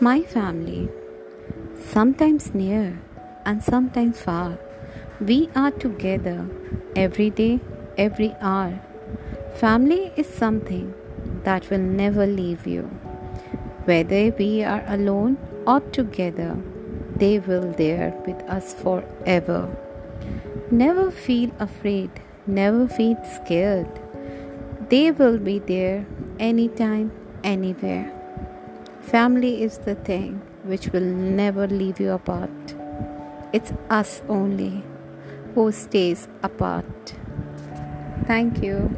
My family, sometimes near and sometimes far, we are together every day, every hour. Family is something that will never leave you. Whether we are alone or together, they will be there with us forever. Never feel afraid, never feel scared. They will be there anytime, anywhere. Family is the thing which will never leave you apart. It's us only who stays apart. Thank you.